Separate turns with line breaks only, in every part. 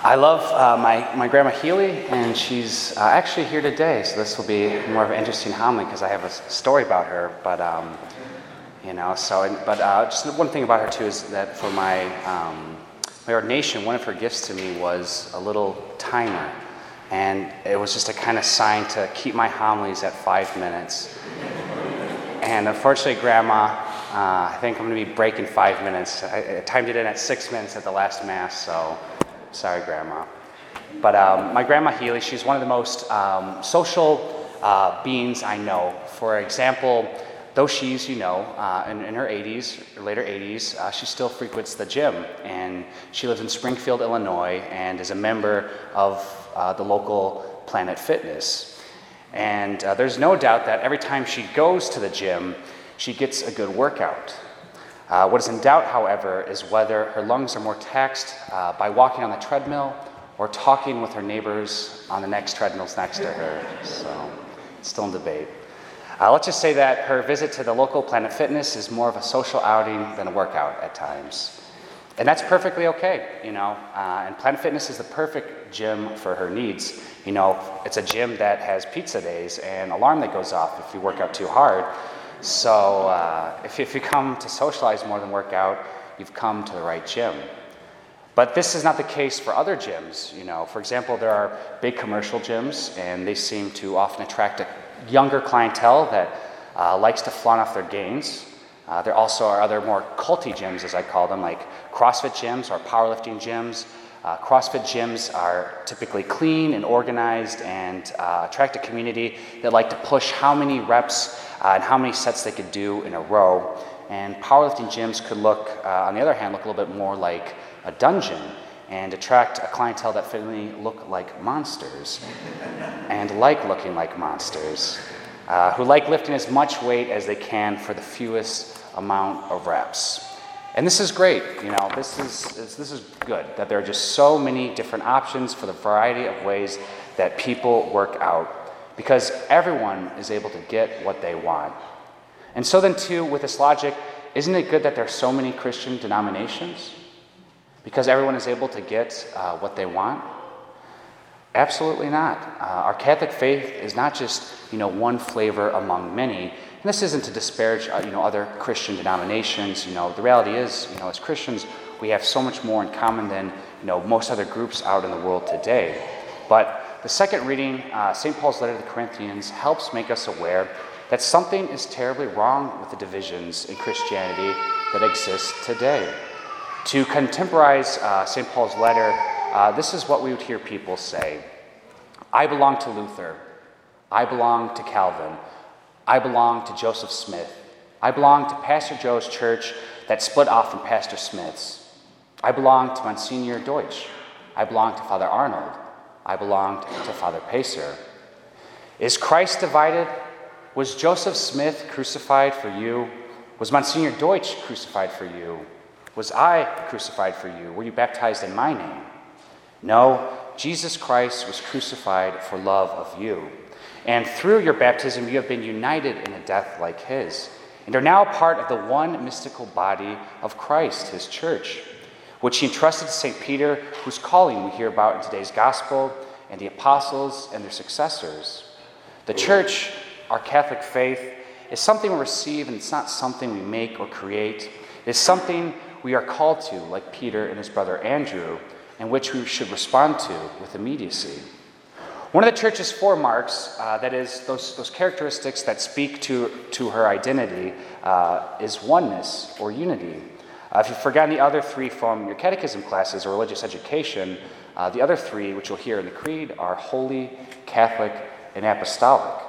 I love uh, my, my grandma Healy, and she's uh, actually here today, so this will be more of an interesting homily because I have a story about her. But, um, you know, so, but uh, just one thing about her too is that for my, um, my ordination, one of her gifts to me was a little timer. And it was just a kind of sign to keep my homilies at five minutes. And unfortunately, Grandma, uh, I think I'm going to be breaking five minutes. I, I timed it in at six minutes at the last Mass, so sorry, Grandma. But um, my Grandma Healy, she's one of the most um, social uh, beings I know. For example, though she's, you know, uh, in, in, her 80s, later 80s, uh, she still frequents the gym. And she lives in Springfield, Illinois, and is a member of uh, the local Planet Fitness. And uh, there's no doubt that every time she goes to the gym, she gets a good workout. Uh, what is in doubt, however, is whether her lungs are more taxed uh, by walking on the treadmill or talking with her neighbors on the next treadmills next to her. So it's still in debate. Uh, let's just say that her visit to the local Planet Fitness is more of a social outing than a workout at times. And that's perfectly okay, you know. Uh, and Planet Fitness is the perfect gym for her needs. You know, it's a gym that has pizza days and alarm that goes off if you work out too hard. So uh, if, if you come to socialize more than work out, you've come to the right gym. But this is not the case for other gyms. You know, for example, there are big commercial gyms, and they seem to often attract a younger clientele that uh, likes to flaunt off their gains. Uh, there also are other more culty gyms, as I call them, like CrossFit gyms or powerlifting gyms. Uh, CrossFit gyms are typically clean and organized and uh, attract a community that like to push how many reps uh, and how many sets they could do in a row. And powerlifting gyms could look, uh, on the other hand, look a little bit more like a dungeon and attract a clientele that finally look like monsters and like looking like monsters, uh, who like lifting as much weight as they can for the fewest amount of reps. And this is great, you know, this is, this is good that there are just so many different options for the variety of ways that people work out because everyone is able to get what they want. And so, then, too, with this logic, isn't it good that there are so many Christian denominations? Because everyone is able to get uh, what they want? Absolutely not. Uh, our Catholic faith is not just, you know, one flavor among many. And this isn't to disparage, uh, you know, other Christian denominations. You know, the reality is, you know, as Christians, we have so much more in common than, you know, most other groups out in the world today. But the second reading, uh, St. Paul's letter to the Corinthians, helps make us aware that something is terribly wrong with the divisions in Christianity that exist today. To contemporize uh, St. Paul's letter, uh, this is what we would hear people say I belong to Luther. I belong to Calvin. I belong to Joseph Smith. I belong to Pastor Joe's church that split off from Pastor Smith's. I belong to Monsignor Deutsch. I belong to Father Arnold. I belong to Father Pacer. Is Christ divided? Was Joseph Smith crucified for you? Was Monsignor Deutsch crucified for you? Was I crucified for you? Were you baptized in my name? No, Jesus Christ was crucified for love of you. And through your baptism, you have been united in a death like his, and are now part of the one mystical body of Christ, his church, which he entrusted to St. Peter, whose calling we hear about in today's gospel, and the apostles and their successors. The church, our Catholic faith, is something we receive, and it's not something we make or create. It's something we are called to, like Peter and his brother Andrew, and which we should respond to with immediacy. One of the church's four marks, uh, that is, those, those characteristics that speak to, to her identity, uh, is oneness or unity. Uh, if you've forgotten the other three from your catechism classes or religious education, uh, the other three, which you'll hear in the Creed, are holy, Catholic, and apostolic.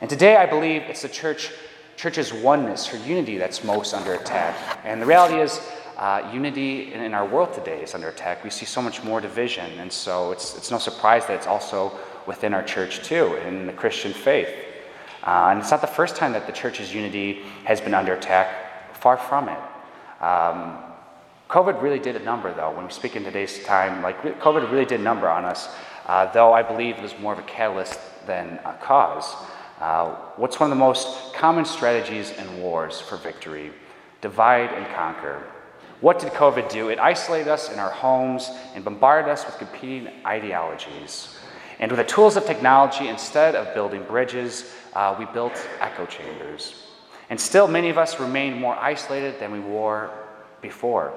And today I believe it's the church, church's oneness, her unity, that's most under attack. And the reality is, uh, unity in, in, our world today is under attack. We see so much more division, and so it's, it's no surprise that it's also within our church too, in the Christian faith. Uh, and it's not the first time that the church's unity has been under attack, far from it. Um, COVID really did a number, though, when we speak in today's time. Like, COVID really did a number on us, uh, though I believe it was more of a catalyst than a cause. Uh, what's one of the most common strategies in wars for victory? Divide and conquer. What did COVID do? It isolated us in our homes and bombarded us with competing ideologies. And with the tools of technology, instead of building bridges, uh, we built echo chambers. And still, many of us remain more isolated than we were before.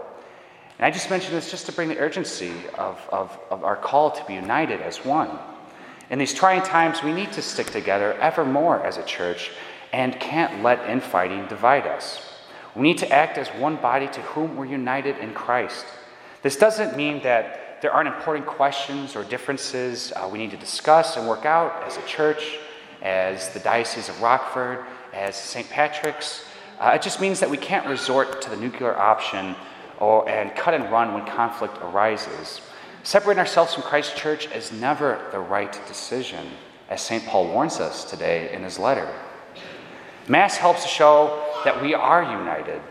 And I just mentioned this just to bring the urgency of, of, of our call to be united as one. In these trying times, we need to stick together ever more as a church and can't let infighting divide us. We need to act as one body to whom we're united in Christ. This doesn't mean that there aren't important questions or differences uh, we need to discuss and work out as a church, as the Diocese of Rockford, as St. Patrick's. Uh, it just means that we can't resort to the nuclear option or, and cut and run when conflict arises. Separating ourselves from Christ's church is never the right decision, as St. Paul warns us today in his letter. Mass helps to show that we are united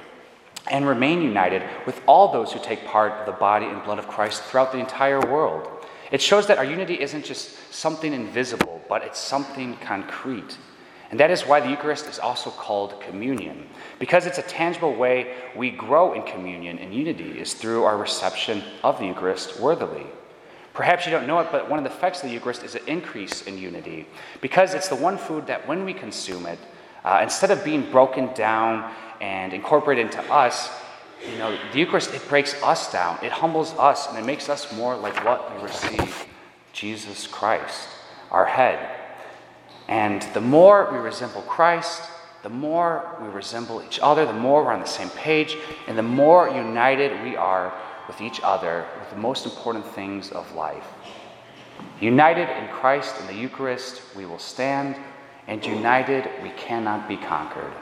and remain united with all those who take part of the body and blood of Christ throughout the entire world. It shows that our unity isn't just something invisible, but it's something concrete. And that is why the Eucharist is also called communion, because it's a tangible way we grow in communion and unity is through our reception of the Eucharist worthily. Perhaps you don't know it, but one of the effects of the Eucharist is an increase in unity, because it's the one food that when we consume it, uh, instead of being broken down and incorporated into us, you know, the Eucharist, it breaks us down, it humbles us, and it makes us more like what we receive Jesus Christ, our head. And the more we resemble Christ, the more we resemble each other, the more we're on the same page, and the more united we are with each other with the most important things of life. United in Christ in the Eucharist, we will stand, and united, we cannot be conquered.